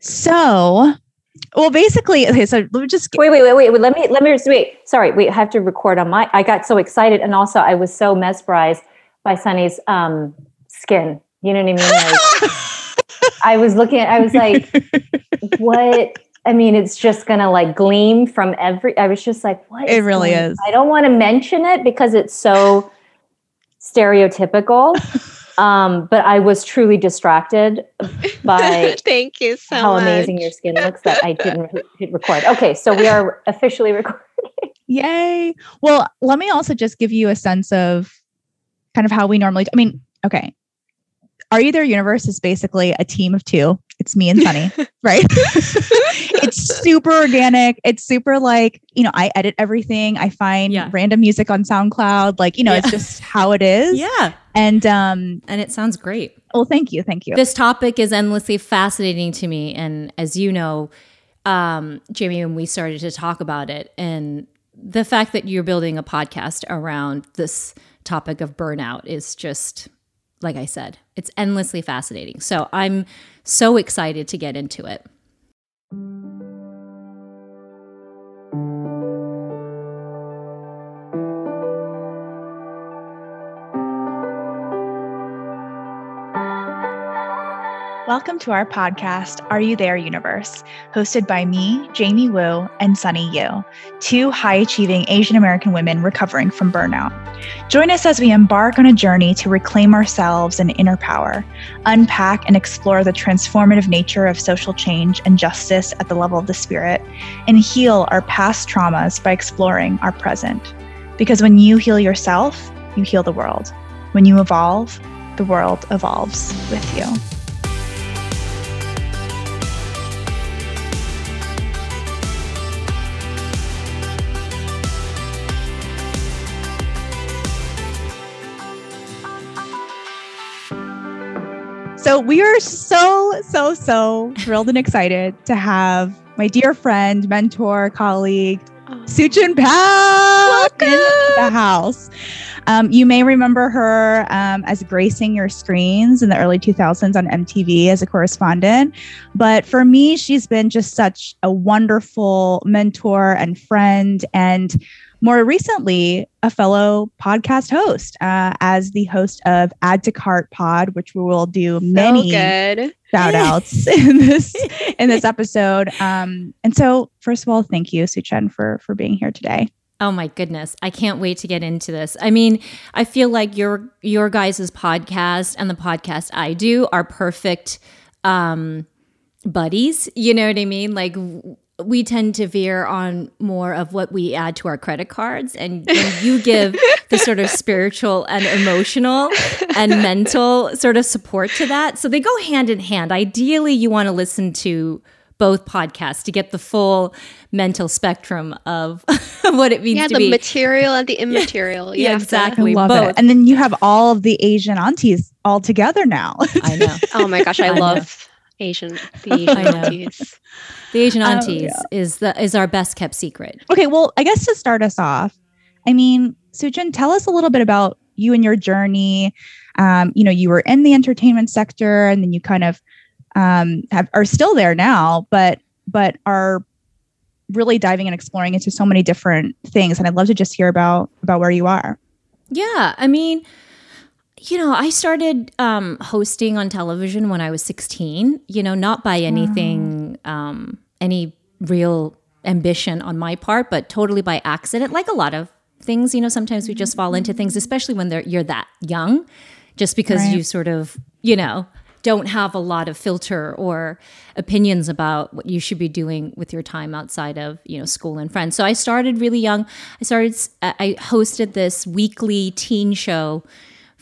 So, well, basically, okay. So let me just wait, wait, wait, wait, wait. Let me, let me wait. Sorry, wait. I have to record on my. I got so excited, and also I was so mesmerized by Sunny's um, skin. You know what I mean? Like, I was looking at. I was like, what? I mean, it's just gonna like gleam from every. I was just like, what? It really is. I don't want to mention it because it's so stereotypical. Um, but I was truly distracted by thank you so how much. amazing your skin looks that I didn't hit record. Okay, so we are officially recording. Yay. Well, let me also just give you a sense of kind of how we normally I mean, okay. Are You There Universe is basically a team of two. It's me and Sunny, right? it's super organic. It's super like, you know, I edit everything. I find Yeah. random music on SoundCloud. Like, you know, it's just how it is. Yeah. And um, And it sounds great. well, thank you. Thank you. This topic is endlessly fascinating to me. And as you know, um, Jamie, when we started to talk about it, and the fact that you're building a podcast around this topic of burnout is just, like I said, it's endlessly fascinating. So I'm so excited to get into it. Welcome to our podcast, Are You There Universe, hosted by me, Jamie Wu, and Sunny Yu, two high achieving Asian American women recovering from burnout. Join us as we embark on a journey to reclaim ourselves and inner power, unpack and explore the transformative nature of social change and justice at the level of the spirit, and heal our past traumas by exploring our present. Because when you heal yourself, you heal the world. When you evolve, the world evolves with you. So we are so, so, so thrilled and excited to have my dear friend, mentor, colleague, Suchin Pak in the house. Um, you may remember her um, as gracing your screens in the early 2000s on MTV as a correspondent. But for me, she's been just such a wonderful mentor and friend. And more recently, a fellow podcast host uh, as the host of Add to Cart Pod, which we will do many good. shout outs in this in this episode. Um, and so, first of all, thank you, Suchin, for for being here today. Oh my goodness. I can't wait to get into this. I mean, I feel like your your guys' podcast and the podcast I do are perfect um buddies. You know what I mean? Like w- we tend to veer on more of what we add to our credit cards and, and you give the sort of spiritual and emotional and mental sort of support to that. So they go hand in hand. Ideally, you want to listen to both podcasts to get the full mental spectrum of what it means Yeah, to the be material and the immaterial. You Yeah, exactly. I love both. it. And then you have all of the Asian aunties all together now. I know. oh my gosh, I, I know. love Asian the Asian aunties. The Asian Oh, aunties yeah. is the is our best kept secret. okay, well, I guess to start us off, I mean, Suchin, tell us a little bit about you and your journey. Um, you know, you were in the entertainment sector, and then you kind of um, have are still there now, but but are really diving and exploring into so many different things. And I'd love to just hear about about where you are. Yeah, I mean, you know, I started um, hosting on television when I was 16. You know, not by anything, um, any real ambition on my part, but totally by accident. Like a lot of things, you know, sometimes we just fall into things, especially when they're you're that young, just because Right. you sort of, you know, don't have a lot of filter or opinions about what you should be doing with your time outside of you know school and friends so i started really young i started i hosted this weekly teen show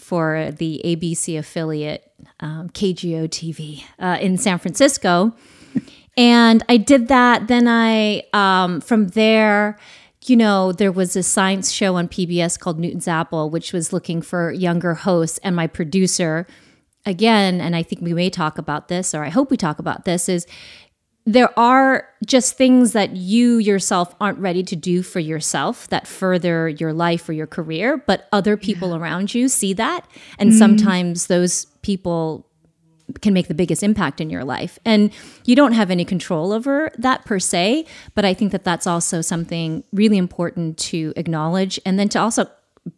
for the abc affiliate um, kgo tv uh, in san francisco. And i did that. Then i um, from there you know there was a science show on pbs called newton's apple which was looking for younger hosts. And my producer again, and I think we may talk about this, or I hope we talk about this, is there are just things that you yourself aren't ready to do for yourself that further your life or your career, but other people around you see that. And mm-hmm. sometimes those people can make the biggest impact in your life. And you don't have any control over that per se but i think that that's also something really important to acknowledge and then to also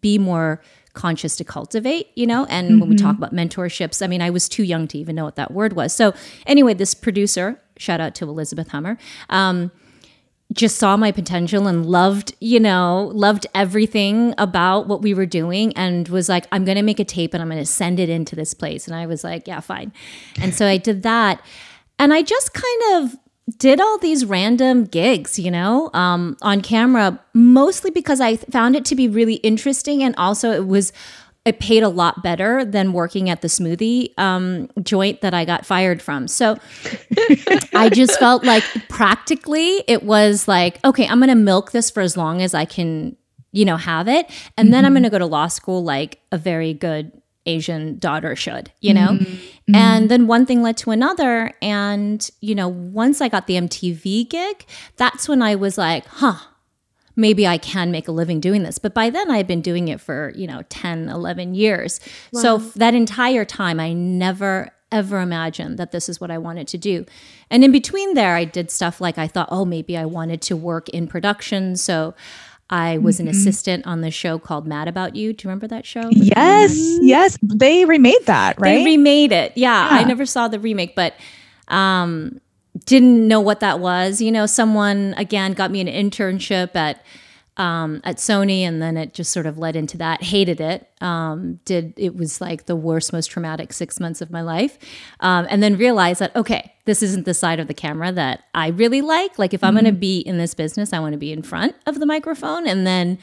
be more conscious to cultivate you know and when we talk mm-hmm. about mentorships i mean i was too young to even know what that word was. So anyway this producer shout out to elizabeth hummer um, just saw my potential and loved, you know, loved everything about what we were doing and was like, I'm going to make a tape and I'm going to send it into this place. And I was like, yeah, fine. And so I did that. And I just kind of did all these random gigs, you know, um, on camera, mostly because I found it to be really interesting. And also it was, it paid a lot better than working at the smoothie um, joint that I got fired from. So I just felt like practically it was like, okay, I'm going to milk this for as long as I can, you know, have it. And then I'm mm-hmm. going to go to law school like a very good Asian daughter should, you know? Mm-hmm. And mm-hmm. then one thing led to another. And, you know, once I got the MTV gig, that's when I was like, huh, maybe I can make a living doing this. But by then I had been doing it for, you know, 10, 11 years. So that entire time, I never, ever imagined that this is what I wanted to do. And in between there, I did stuff like I thought, oh, maybe I wanted to work in production. So I was an assistant on the show called Mad About You. Do you remember that show? Yes, yes. They remade that, right? They remade it. Yeah, I never saw the remake, but um, didn't know what that was. You know, someone again got me an internship at um, at Sony, and then it just sort of led into that. Hated it. Um, did it was like the worst, most traumatic six months of my life, um, and then realized that okay, this isn't the side of the camera that I really like. Like if I'm going to be in this business, I want to be in front of the microphone, and then.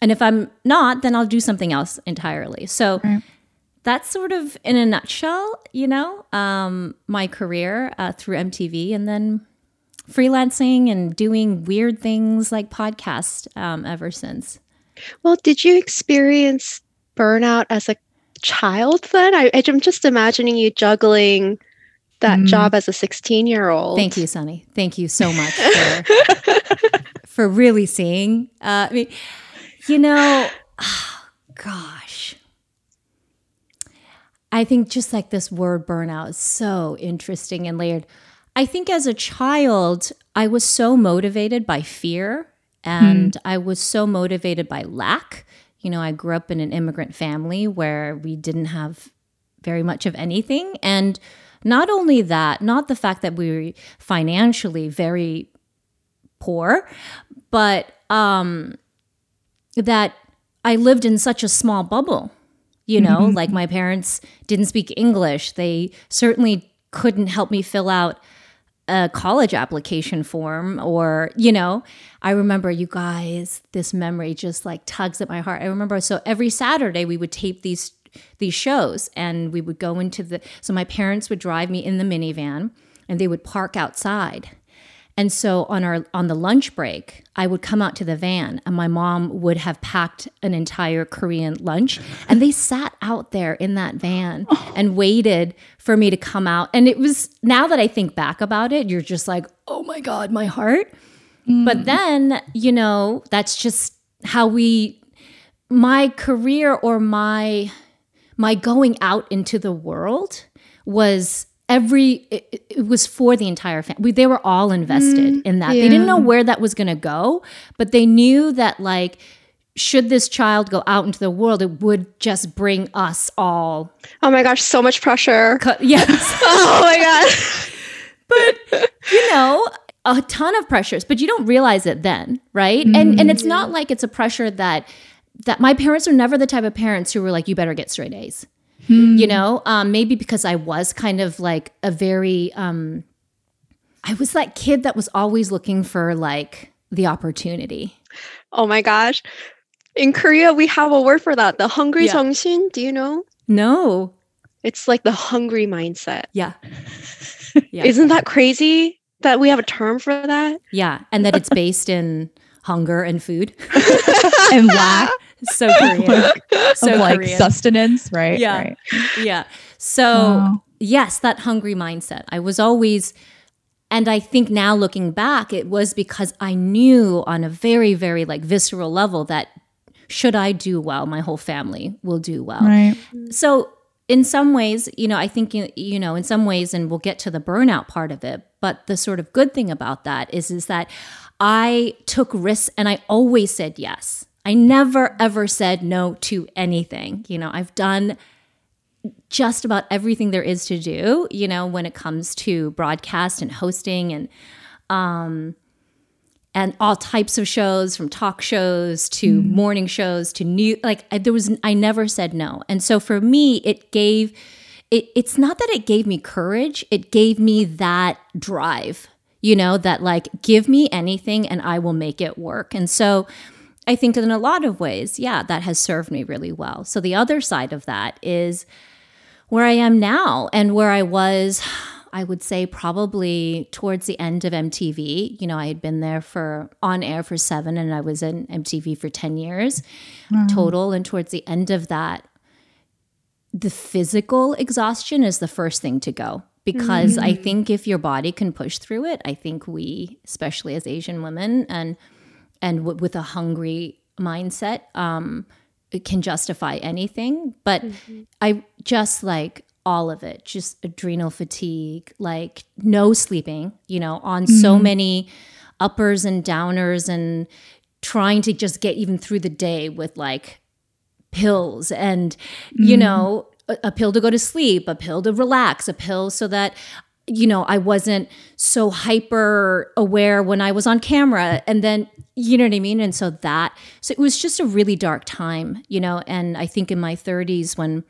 And if I'm not, then I'll do something else entirely. So that's sort of in a nutshell, you know, um, my career uh, through MTV and then freelancing and doing weird things like podcast um, ever since. Well, did you experience burnout as a child then? I, I'm just imagining you juggling that Mm. job as a 16 year old. Thank you, Sunny. Thank you so much for, for really seeing. Uh, I mean, you know, gosh. I think just like this word burnout is so interesting and layered. I think as a child, I was so motivated by fear and I was so motivated by lack. You know, I grew up in an immigrant family where we didn't have very much of anything. And not only that, not the fact that we were financially very poor, but um, that I lived in such a small bubble. You know, mm-hmm. like my parents didn't speak English. They certainly couldn't help me fill out a college application form or, you know, I remember you guys, this memory just like tugs at my heart. I remember so every Saturday we would tape these these shows and we would go into the so my parents would drive me in the minivan and they would park outside. And so on our on the lunch break, I would come out to the van and my mom would have packed an entire Korean lunch and they sat out there in that van and waited for me to come out. And it was now that I think back about it, you're just like, "Oh my god, my heart." Mm. But then, you know, that's just how we my career or my my going out into the world was every it, it was for the entire family they were all invested mm, in that. They didn't know where that was going to go but they knew that like should this child go out into the world it would just bring us all Oh my gosh, so much pressure. co- yes. Oh my god. But you know a ton of pressures but you don't realize it then right? And and it's mm-hmm. not like it's a pressure that that my parents were never the type of parents who were like you better get straight a's you know um, maybe because i was kind of like a very um, i was that kid that was always looking for like the opportunity Oh my gosh. In Korea, we have a word for that. The hungry Yeah. 정신. Do you know? no It's like the hungry mindset. yeah Yeah. Isn't that crazy that we have a term for that? yeah and that it's based in hunger and food and lack so korean so of like Korean. sustenance, right? Yeah. Right. yeah. So, Wow. yes, that hungry mindset. I was always, and I think now looking back, it was because I knew on a very, very like visceral level that should I do well, my whole family will do well. Right. So, in some ways, you know, I think you know, in some ways, and we'll get to the burnout part of it. But the sort of good thing about that is, is that I took risks and I always said yes. I never ever said no to anything. You know, I've done just about everything there is to do, you know, when it comes to broadcast and hosting and um and all types of shows from talk shows to mm. morning shows to new like I, there was I never said no. And so for me it gave it it's not that it gave me courage, it gave me that drive. You know, that like give me anything and I will make it work. And so I think in a lot of ways, yeah, that has served me really well. So the other side of that is where I am now and where I was, I would say probably towards the end of MTV. You know, I had been there for on air for seven and I was in MTV for 10 years mm-hmm. total. And towards the end of that, the physical exhaustion is the first thing to go because mm-hmm. I think if your body can push through it, I think we, especially as Asian women and and w- with a hungry mindset, um, it can justify anything. But mm-hmm. I just like all of it, just adrenal fatigue, like no sleeping, you know, on mm-hmm. so many uppers and downers and trying to just get even through the day with like pills and, mm-hmm. you know, a, a pill to go to sleep, a pill to relax, a pill so that you know, I wasn't so hyper aware when I was on camera. And then you know what I mean? And so that, so it was just a really dark time, you know. And I think in my 30s, when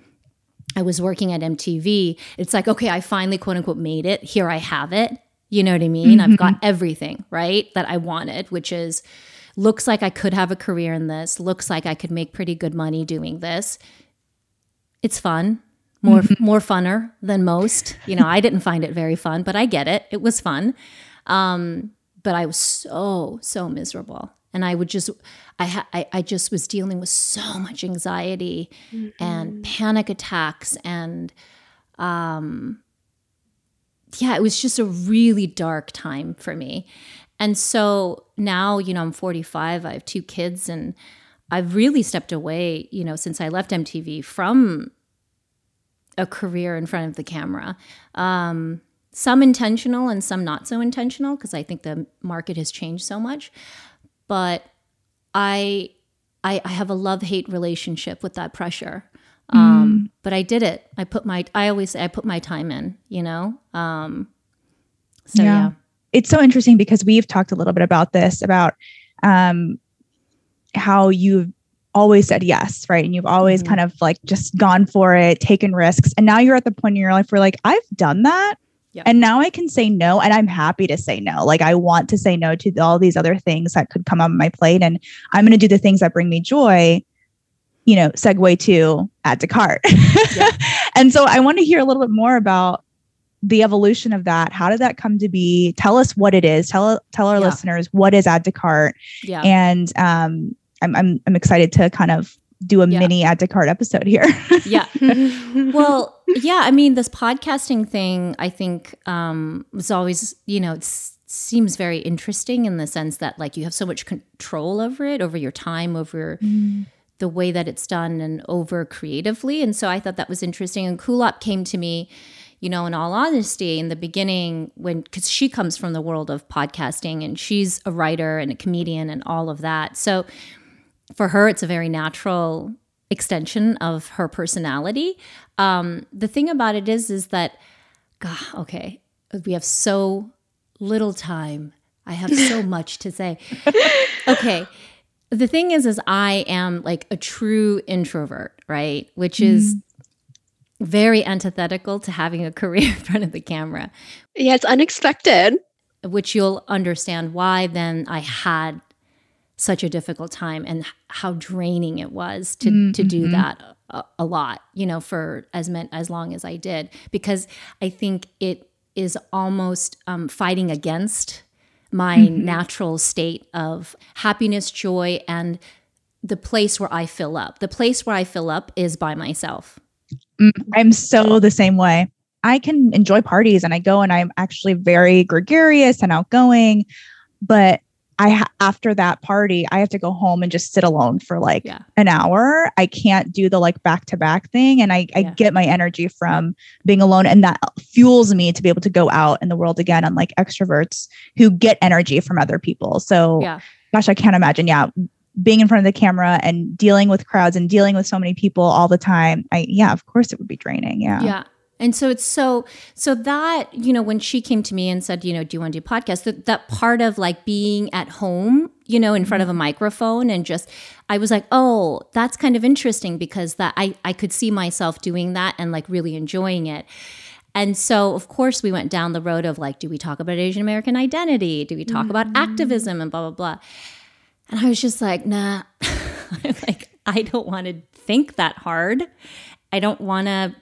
I was working at MTV, it's like, okay, I finally quote unquote made it. Here I have it. You know what I mean? Mm-hmm. I've got everything, right? That I wanted, which is looks like I could have a career in this, looks like I could make pretty good money doing this. It's fun. More mm-hmm. more funner than most. You know, I didn't find it very fun, but I get it. It was fun. Um, but I was so so miserable, and I would just I ha- I, I just was dealing with so much anxiety mm-hmm. and panic attacks and um yeah, it was just a really dark time for me. And so now, you know, I'm 45, I have two kids, and I've really stepped away, you know, since I left MTV from a career in front of the camera. Um, some intentional and some not so intentional because I think the market has changed so much. But I I, I have a love hate relationship with that pressure. Um, mm. But I did it. I put my I always say I put my time in. You know. Um, so yeah. yeah. it's so interesting because we've talked a little bit about this about um, how you've always said yes, right? And you've always mm-hmm. kind of like just gone for it, taken risks. And now you're at the point in your life where like, I've done that. Yep. And now I can say no, and I'm happy to say no. Like, I want to say no to all these other things that could come on my plate, and I'm going to do the things that bring me joy. You know, segue to add to cart. Yep. and so I want to hear a little bit more about the evolution of that. How did that come to be? Tell us what it is. Tell tell our yeah. listeners what is add to cart. Yeah. And um, I'm I'm I'm excited to kind of do a yeah. mini add to cart episode here. yeah. Well, yeah. I mean, this podcasting thing, I think, um, was always, you know, it seems very interesting in the sense that like you have so much control over it, over your time, over mm. the way that it's done, and over creatively. And so I thought that was interesting. And Kulap came to me. You know, in all honesty, in the beginning, when because she comes from the world of podcasting and she's a writer and a comedian and all of that. So for her, it's a very natural extension of her personality. Um, the thing about it is, is that, God, okay, we have so little time. I have so much to say. Okay. The thing is, is I am like a true introvert, right? Which is mm. very antithetical to having a career in front of the camera. Yeah, it's unexpected. Which you'll understand why then I had such a difficult time and how draining it was to mm-hmm. to do mm-hmm. that a, a, lot you know for as meant as long as i did because i think it is almost um, fighting against my mm-hmm. natural state of happiness joy and the place where i fill up the place where i fill up is by myself mm, i'm so the same way i can enjoy parties and i go and i'm actually very gregarious and outgoing but I ha- after that party, I have to go home and just sit alone for like Yeah. an hour. I can't do the like back to back thing. And I, I Yeah. get my energy from being alone. And that fuels me to be able to go out in the world again, unlike extroverts who get energy from other people. So, Yeah. gosh, I can't imagine. Yeah. Being in front of the camera and dealing with crowds and dealing with so many people all the time. I, yeah, of course it would be draining. Yeah. Yeah. And so it's so so that, you know, when she came to me and said, you know, do you want to do podcast That that part of like being at home, you know, in front of a microphone and just I was like, oh, that's kind of interesting because that I, I could see myself doing that and like really enjoying it. And so, of course, we went down the road of like, do we talk about Asian American identity? Do we talk about mm-hmm. activism and blah, blah, blah? And I was just like, nah, like, I don't want to think that hard. I don't want to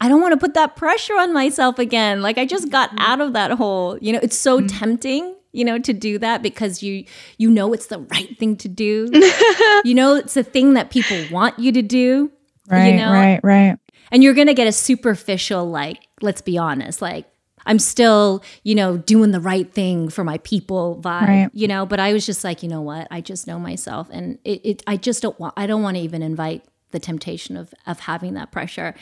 I don't want to put that pressure on myself again. Like I just got mm-hmm. out of that hole. You know, it's so mm-hmm. tempting, you know, to do that because you you know it's the right thing to do. you know, it's the thing that people want you to do. Right. know? Right. Right. And you're going to get a superficial like, let's be honest, like I'm still, you know, doing the right thing for my people vibe, Right. you know, but I was just like, you know what? I just know myself and it, it I just don't want I don't want to even invite the temptation of of having that pressure.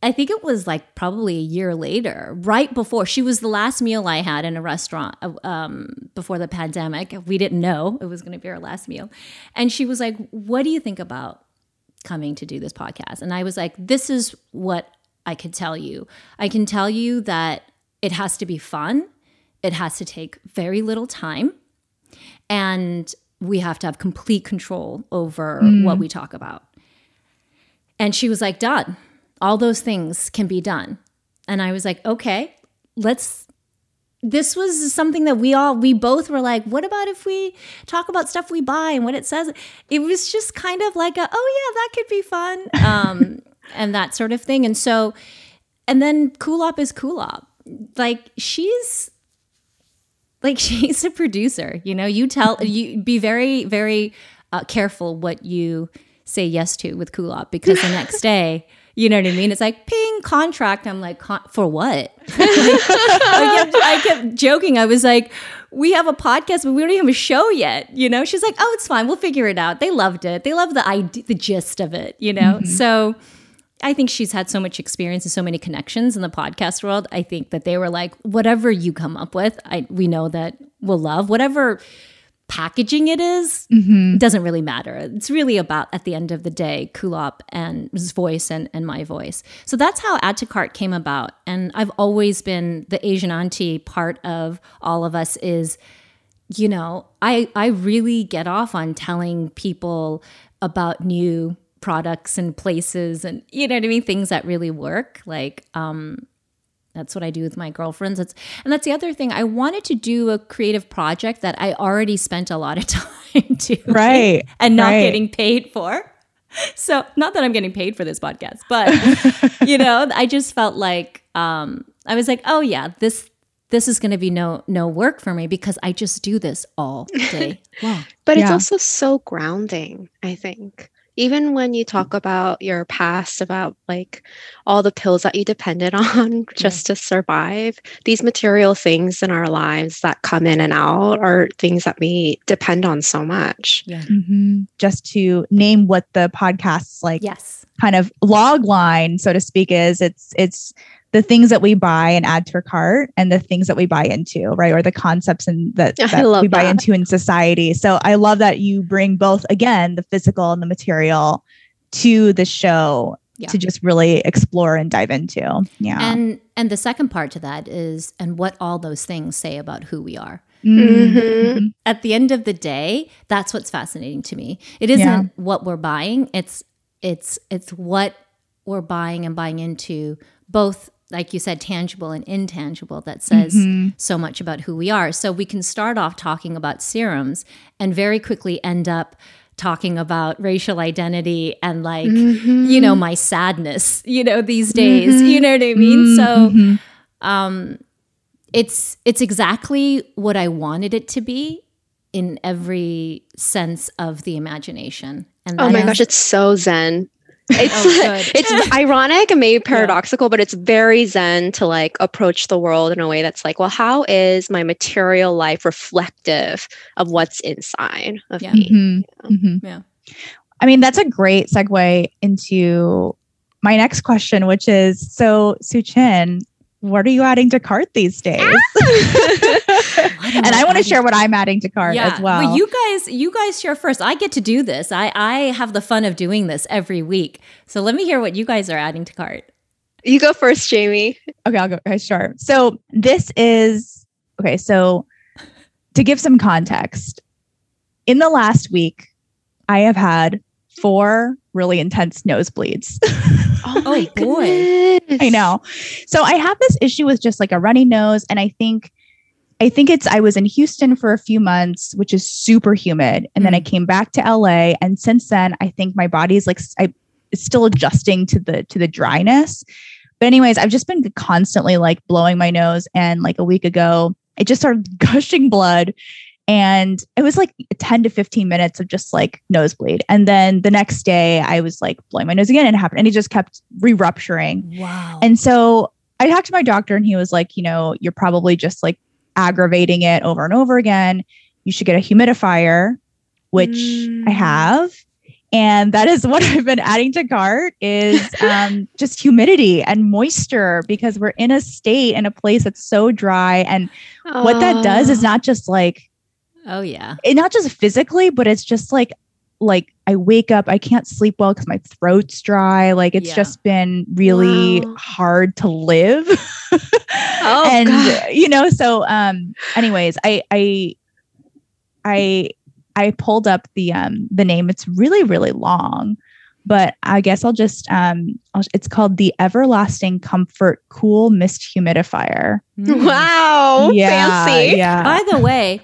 I think it was like probably a year later, right before she was the last meal I had in a restaurant uh, um, before the pandemic. We didn't know it was going to be our last meal. And she was like, What do you think about coming to do this podcast? And I was like, This is what I could tell you. I can tell you that it has to be fun, it has to take very little time, and we have to have complete control over what we talk about. And she was like, Done all those things can be done. And I was like, okay, let's. This was something that we all, we both were like, what about if we talk about stuff we buy and what it says? It was just kind of like, a, oh, yeah, that could be fun. Um, and that sort of thing. And so, and then Kulap is Kulap. Like, she's, like, she's a producer, you know, you tell, you be very, very uh, careful what you say yes to with Kulap because the next day, you know what I mean? It's like ping contract. I'm like, Con- for what? I, kept, I kept joking. I was like, we have a podcast, but we don't even have a show yet. You know? She's like, oh, it's fine. We'll figure it out. They loved it. They love the idea, the gist of it. You know? Mm-hmm. So. I think she's had so much experience and so many connections in the podcast world. I think that they were like, whatever you come up with, I we know that we'll love. Whatever packaging it is, it doesn't really matter. It's really about at the end of the day, Kulap and his voice and, and my voice. So that's how Add to Cart came about. And I've always been the Asian auntie part of all of us is you know, I I really get off on telling people about new products and places and you know what I mean, things that really work. Like um that's what I do with my girlfriends. That's and that's the other thing. I wanted to do a creative project that I already spent a lot of time doing Right. and not right. getting paid for. So not that I'm getting paid for this podcast, but you know, I just felt like um I was like, oh yeah, this this is going to be no no work for me because I just do this all day long. But it's also so grounding, I think. Even when you talk about your past, about like all the pills that you depended on just to survive, these material things in our lives that come in and out are things that we depend on so much. Yeah. Mhm. Just to name what the podcast's like Yes. kind of log line, so to speak, is it's it's the things that we buy and add to our cart and the things that we buy into, right? Or the concepts and that, that love we buy that. into in society. So I love that you bring both again the physical and the material to the show Yeah. to just really explore and dive into. Yeah. And and the second part to that is and what all those things say about who we are. Mhm. At the end of the day, that's what's fascinating to me. It isn't Yeah. what we're buying, it's it's it's what we're buying and buying into both like you said tangible and intangible that says Mhm. so much about who we are. So we can start off talking about serums and very quickly end up talking about racial identity and like you know my sadness, you know these days. You know what I mean? So Mhm. um it's it's exactly what I wanted it to be in every sense of the imagination. And Oh my that gosh, it's so zen. It's Oh, it's ironic and maybe paradoxical, but it's very zen to like approach the world in a way that's like, well, how is my material life reflective of what's inside of Yeah. me? Mhm, mhm. Yeah. I mean, that's a great segue into my next question, which is so Suchin, what are you adding to cart these days? and I want to share what I'm adding to cart as well. you guys, you guys share first. I get to do this. I I have the fun of doing this every week. So let me hear what you guys are adding to cart. You go first, Jamie. Okay, I'll go. Okay, sure. So this is okay. So to give some context, in the last week, I have had four really intense nosebleeds. Oh, oh, my boy. I know. So I have this issue with just like a runny nose, and I think. I think it's I was in Houston for a few months, which is super humid, and then I mm. came back to LA, and since then I think my body's like I it's still adjusting to the to the dryness. But anyways, I've just been constantly like blowing my nose, and like a week ago, it just started gushing blood, and it was like 10 to 15 minutes of just like nosebleed, and then the next day I was like blowing my nose again, and it happened, and it just kept re-rupturing. Wow. And so I talked to my doctor, and he was like, you know, you're probably just like aggravating it over and over again. You should get a humidifier, which I Mm. have. And that is what I've been adding to cart is um, just humidity and moisture because we're in a state and a place that's so dry. And what that does is Oh. not just like oh yeah. it not just physically, but it's just like like I wake up, I can't sleep well because my throat's dry. Like it's Yeah. just been really Wow. hard to live. Oh, and God. you know, so um anyways, I I I I pulled up the um the name. It's really, really long. But I guess I'll just um I'll, it's called the Everlasting Comfort Cool Mist Humidifier. Mm. Wow. yeah, Fancy. yeah. By the way,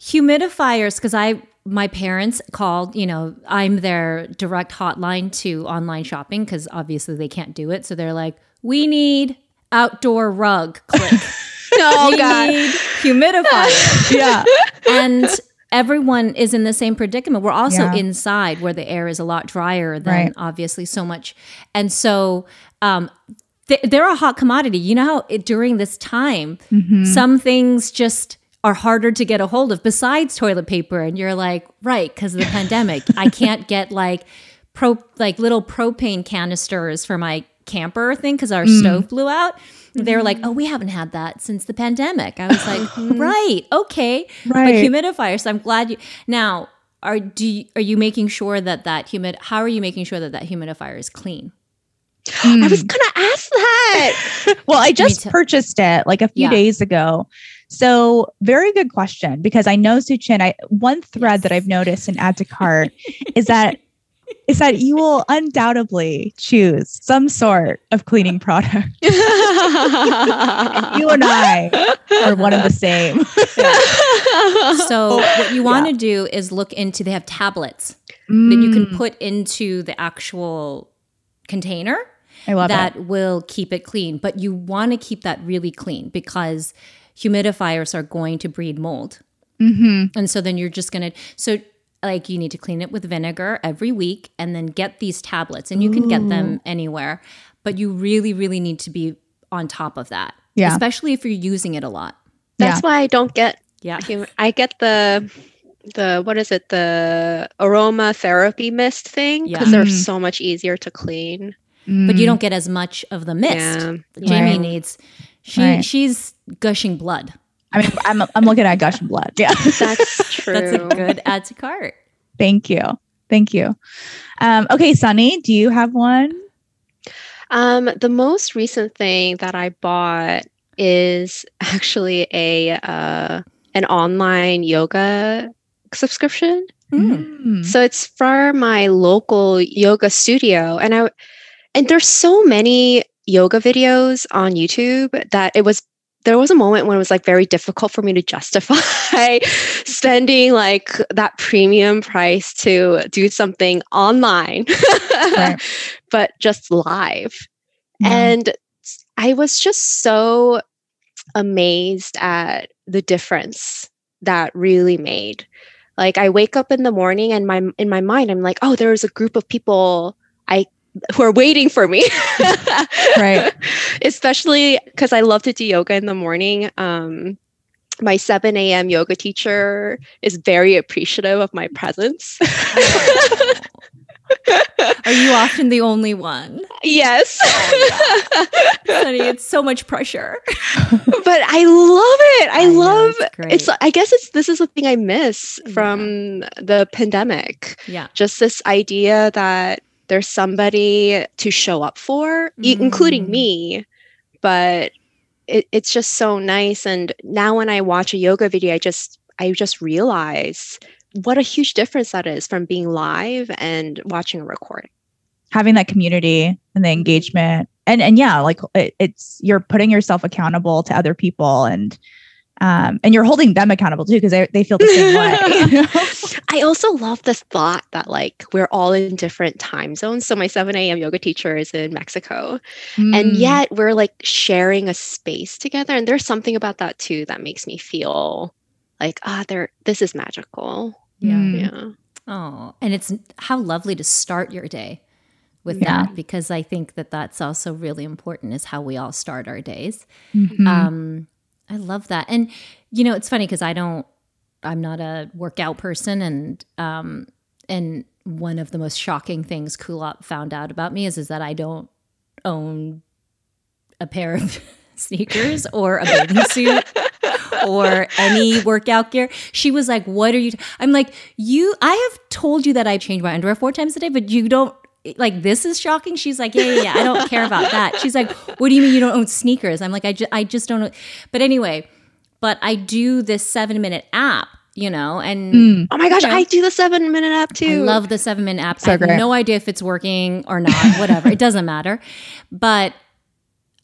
humidifiers, because I my parents called, you know, I'm their direct hotline to online shopping because obviously they can't do it. So they're like, we need outdoor rug. Click. Oh, we God. need humidifier. yeah. and everyone is in the same predicament. We're also Yeah. inside where the air is a lot drier than Right. obviously so much. And so um, th- they're a hot commodity. You know how it, during this time, Mhm. some things just are harder to get a hold of besides toilet paper and you're like right because of the pandemic i can't get like pro like little propane canisters for my camper thing because our mm. stove blew out they were like mm-hmm. oh we haven't had that since the pandemic i was like mm-hmm. right okay but Right. humidifier so i'm glad you now are do you, are you making sure that that humid how are you making sure that that humidifier is clean I was hmm. gonna ask that. Well, I just too. purchased it like a few Yeah. days ago. So, very good question because I know Suchin. I one thread that I've noticed in add to cart is that is that you will undoubtedly choose some sort of cleaning product. You and I are one of the same. so what you want to do is look into they have tablets that you can Mm, put into the actual container I love that it. will keep it clean. But you want to keep that really clean because humidifiers are going to breed mold. hmm And so then you're just going to, so like you need to clean it with vinegar every week and then get these tablets and you can get them anywhere. But you really, really need to be on top of that. Yeah. Especially if you're using it a lot. That's why I don't get Yeah. hum- I get the the what is it the aroma therapy mist thing because Yeah. they're Mm. so much easier to clean. But you Mm. don't get as much of the mist Yeah. that Jamie Right. needs. She Right. she's gushing blood. I mean, I'm I'm looking at gush and blood. Yeah. That's true. That's a good add to cart. Thank you. Thank you. Um, okay, Sunny, do you have one? Um, the most recent thing that I bought is actually a uh, an online yoga subscription. Mm. So it's for my local yoga studio, and I and there's so many yoga videos on YouTube that it was there was a moment when it was like very difficult for me to justify spending like that premium price to do something online, Right. but just live. Mhm. And I was just so amazed at the difference that really made. Like I wake up in the morning and my in my mind I'm like, "Oh, there's a group of people I who are waiting for me. Right. Especially because I love to do yoga in the morning. Um, my 7 a.m. yoga teacher is very appreciative of my presence. Are you often the only one? yes. Honey, it's so much pressure. but I love it. I, I know, love it's it's I guess it's this is the thing I miss Yeah. from the pandemic. Yeah. Just this idea that there's somebody to show up for, i- including Mm. me. But it, it's just so nice. And now when I watch a yoga video, I just I just realize what a huge difference that is from being live and watching a recording. Having that community and the engagement, and and yeah, like it, it's you're putting yourself accountable to other people, and um, and you're holding them accountable too because they they feel the same way. you know? I also love this thought that like we're all in different time zones. So my 7 a.m. yoga teacher is in Mexico. And Mm. yet we're like sharing a space together. And there's something about that too that makes me feel like, ah, there this is magical. Yeah. Mm. Yeah. Oh, and it's how lovely to start your day with Yeah. that because I think that that's also really important is how we all start our days. Mhm. Um, I love that. And, you know, it's funny because I don't, I'm not a workout person. And, um, and one of the most shocking things Kulap found out about me is, is that I don't own a pair of sneakers or a bathing suit or any workout gear. She was like, "What are you?" T-? I'm like, "You, I have told you that I change my underwear four times a day, but you don't." Like this is shocking. She's like, yeah, yeah, yeah. I don't care about that. She's like, what do you mean you don't own sneakers? I'm like, I just, I just don't know. But anyway, but I do this seven minute app, you know, and Mm. Oh my gosh, Yeah. I do the seven minute app too I too. love the seven minute app. So I have great. no idea if it's working or not, whatever. it doesn't matter. But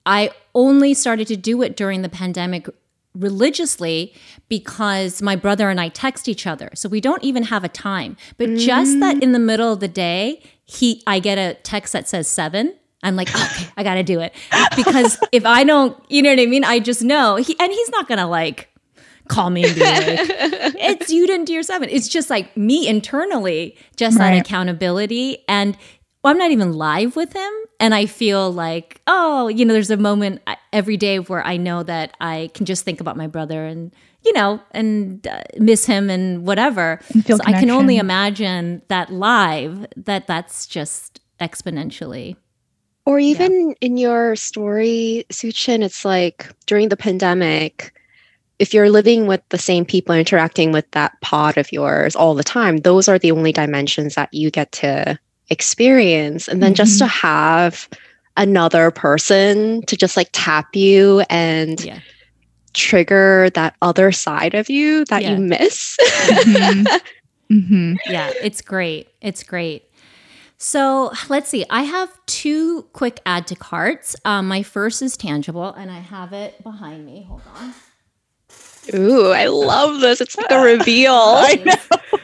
I only started to do it during the pandemic religiously because my brother and I text each other. So we don't even have a time. But just that mm. in the middle of the day, he I get a text that says 7. I'm like, oh, okay, I got to do it. Because if I don't, you know what I mean? I just know. He and he's not going to like call me and be like, it's you didn't do your seven. It's just like me internally, just that accountability. And well, I'm not even live with him. And I feel like, oh, you know, there's a moment uh, every day where I know that I can just think about my brother and, you know, and uh, miss him and whatever. And feel so I can only imagine that live, that that's just exponentially. Or even in your story, Suchin, it's like during the pandemic, if you're living with the same people, interacting with that pod of yours all the time, those are the only dimensions that you get to experience. And then just to have another person to just like tap you and Yeah. trigger that other side of you that Yeah. you miss. Mhm. Mhm. yeah, it's great. It's great. So let's see. I have two quick add to carts. Um, my first is tangible, and I have it behind me. Hold on. Ooh, I love this. It's like a reveal. I know.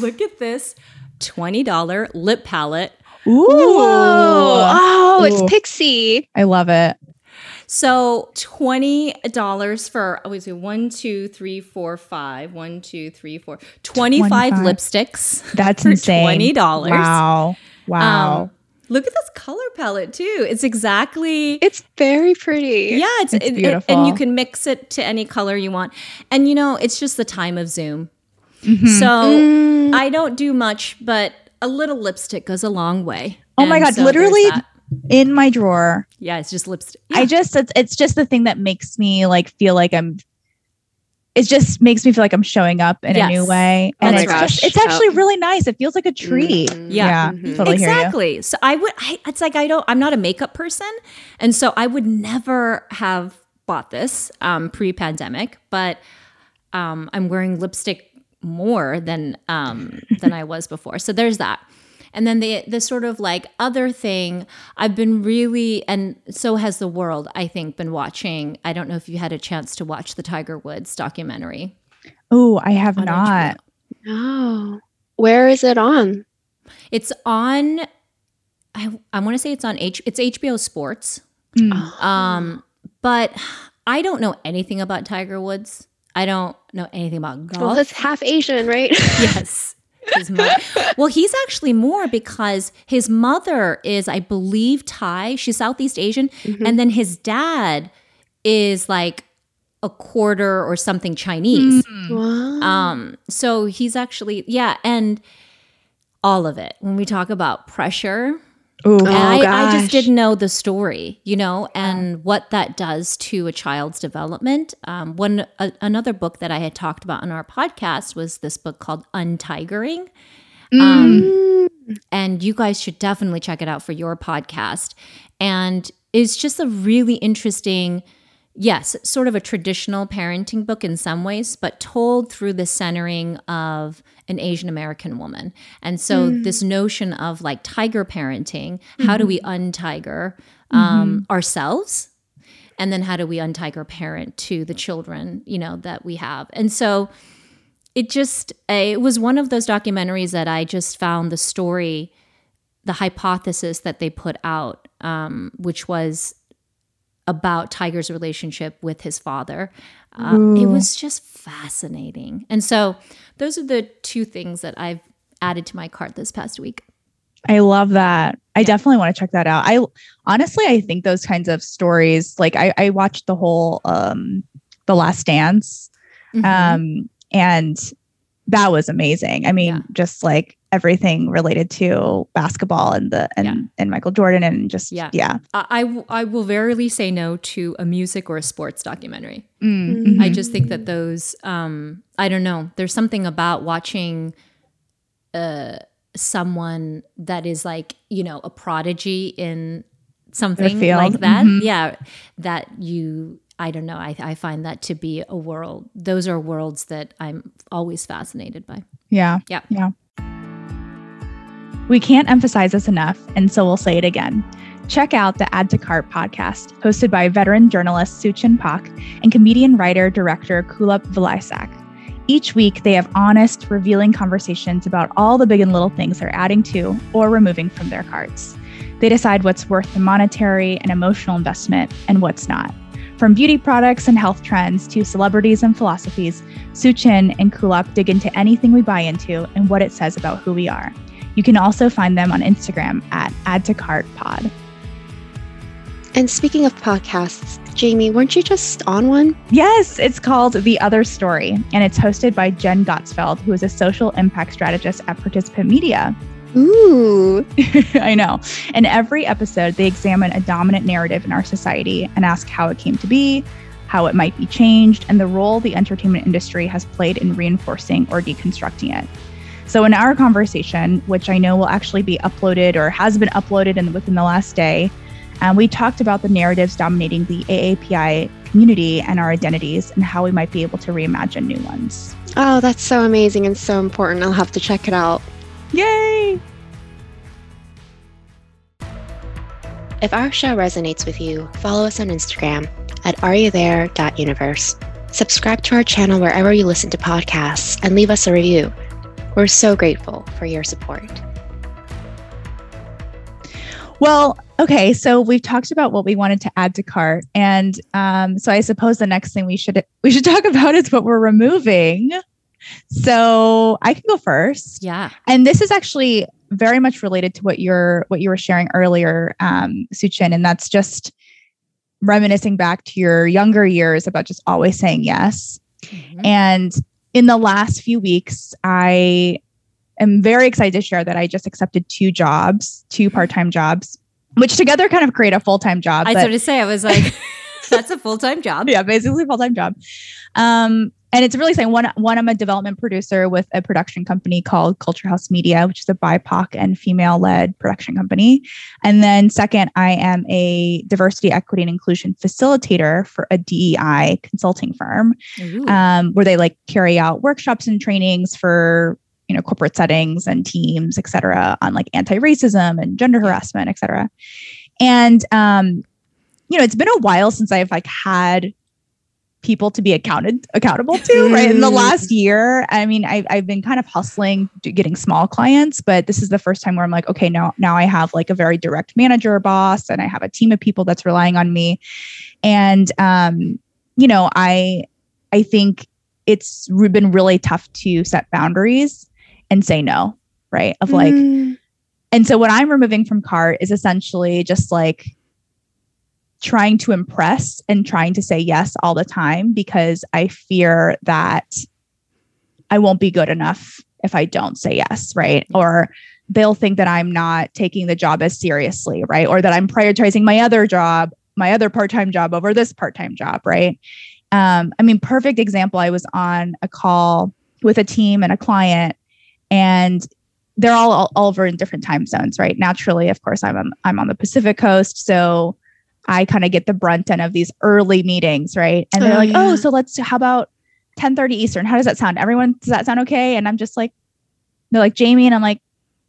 Look at this $20 lip palette. Ooh. Oh, Ooh. it's Pixie. I love it. So $20 for, oh, wait, one, two, three, four, five. One, two, three, four. 25 25. lipsticks. That's for insane. $20. Wow. Wow. Um, look at this color palette too. It's exactly It's very pretty. Yeah, it's, It's it- it- beautiful. and you can mix it to any color you want. And you know, it's just the time of Zoom. Mhm. So Mm. I don't do much, but a little lipstick goes a long way. Oh my God, so literally- in my drawer. Yeah, it's just lipstick. I just it's, it's just the thing that makes me like feel like I'm it just makes me feel like I'm showing up in a new way. Oh And my it's gosh. just it's actually really nice. It feels like a treat. Mhm. Yeah. Mhm. Totally exactly. So I would. I, it's like I don't. I'm not a makeup person, and so I would never have bought this um, pre-pandemic. But um, I'm wearing lipstick more than um, than I was before. So there's that. And then the the sort of like other thing I've been really and so has the world I think been watching. I don't know if you had a chance to watch the Tiger Woods documentary. Oh, I have not. HBO. Oh. Where is it on? It's on I I want to say it's on H it's HBO Sports. Mm. Um, but I don't know anything about Tiger Woods. I don't know anything about golf. well, it's half Asian, right? yes. his mother. Well, he's actually more because his mother is, I believe, Thai. She's Southeast Asian, Mhm. and then his dad is like a quarter or something Chinese. Mm. Wow. Um, so he's actually, yeah, and all of it. When we talk about pressure, Ooh. Oh, I, I just didn't know the story, you know, and what that does to a child's development. Um, one a, another book that I had talked about on our podcast was this book called Untigering, um, Mm. and you guys should definitely check it out for your podcast. And it's just a really interesting, yes, sort of a traditional parenting book in some ways, but told through the centering of an Asian American woman. And so this notion of like tiger parenting, how do we untiger um, ourselves? And then how do we untiger parent to the children, you know, that we have? And so it just it was one of those documentaries that I just found the story, the hypothesis that they put out, um, which was about Tiger's relationship with his father. Um, it was just fascinating, and so those are the two things that I've added to my cart this past week. I love that. I definitely want to check that out. I honestly, I think those kinds of stories, like I, I watched the whole um The Last Dance, Mhm. um, and that was amazing. I mean, Yeah. just like everything related to basketball and the and Yeah. and Michael Jordan and just Yeah. yeah. I, I w- I will rarely say no to a music or a sports documentary. Mm, I just think that those um I don't know, there's something about watching uh someone that is like, you know, a prodigy in something like that. Mhm. Yeah, that you I don't know. I, I find that to be a world. Those are worlds that I'm always fascinated by. yeah. Yeah. Yeah. We can't emphasize this enough, and so we'll say it again. Check out the Add to Cart podcast, hosted by veteran journalist Suchin Pak and comedian writer director Kulap Vilaysack. Each week, they have honest, revealing conversations about all the big and little things they're adding to or removing from their carts. They decide what's worth the monetary and emotional investment and what's not. From beauty products and health trends to celebrities and philosophies, Suchin and Kulap dig into anything we buy into and what it says about who we are. You can also find them on Instagram at Add to Cart Pod. And speaking of podcasts, Jamie, weren't you just on one? Yes, it's called The Other Story, and it's hosted by Jen Gottsfeld, who is a social impact strategist at Participant Media. Ooh. I know. In every episode, they examine a dominant narrative in our society and ask how it came to be, how it might be changed, and the role the entertainment industry has played in reinforcing or deconstructing it. So, in our conversation, which I know will actually be uploaded or has been uploaded in, within the last day, um, we talked about the narratives dominating the AAPI community and our identities and how we might be able to reimagine new ones. Oh, that's so amazing and so important. I'll have to check it out. Yay! If our show resonates with you, follow us on Instagram at areyouthere.universe. Subscribe to our channel wherever you listen to podcasts and leave us a review. We're so grateful for your support. Well, okay, so we've talked about what we wanted to add to cart, and um, so I suppose the next thing we should we should talk about is what we're removing. So I can go first, Yeah. and this is actually very much related to what you're what you were sharing earlier, um, Suchin, and that's just reminiscing back to your younger years about just always saying yes. Mhm. And in the last few weeks, I am very excited to share that I just accepted two jobs, two part time jobs, which together kind of create a full time job. I sort of say I was like, that's a full time job. yeah, basically full time job. Um, and it's really saying one, one, I'm a development producer with a production company called Culture House Media, which is a BIPOC and female led production company. And then second, I am a diversity, equity, and inclusion facilitator for a DEI consulting firm um, where they like carry out workshops and trainings for you know corporate settings and teams et cetera on like anti-racism and gender harassment et cetera. And um you know it's been a while since i've like had people to be accounted accountable to right in the Mm. last year i mean I've, I've been kind of hustling getting small clients but this is the first time where i'm like okay now now i have like a very direct manager or boss and i have a team of people that's relying on me and um you know i i think it's been really tough to set boundaries and say no, right? Of like, Mm. and so what I'm removing from cart is essentially just like trying to impress and trying to say yes all the time because I fear that I won't be good enough if I don't say yes, right? Or they'll think that I'm not taking the job as seriously, right? Or that I'm prioritizing my other job, my other part-time job over this part-time job, right? Um, I mean, perfect example. I was on a call with a team and a client, and they're all, all over in different time zones, right? Naturally, of course, I'm on, I'm on the Pacific coast, so I kind of get the brunt end of these early meetings, right? And they're Oh, like, "Oh, so let's how about 10:30 Eastern? How does that sound? Everyone, does that sound okay?" And I'm just like, they're like Jamie, and I'm like,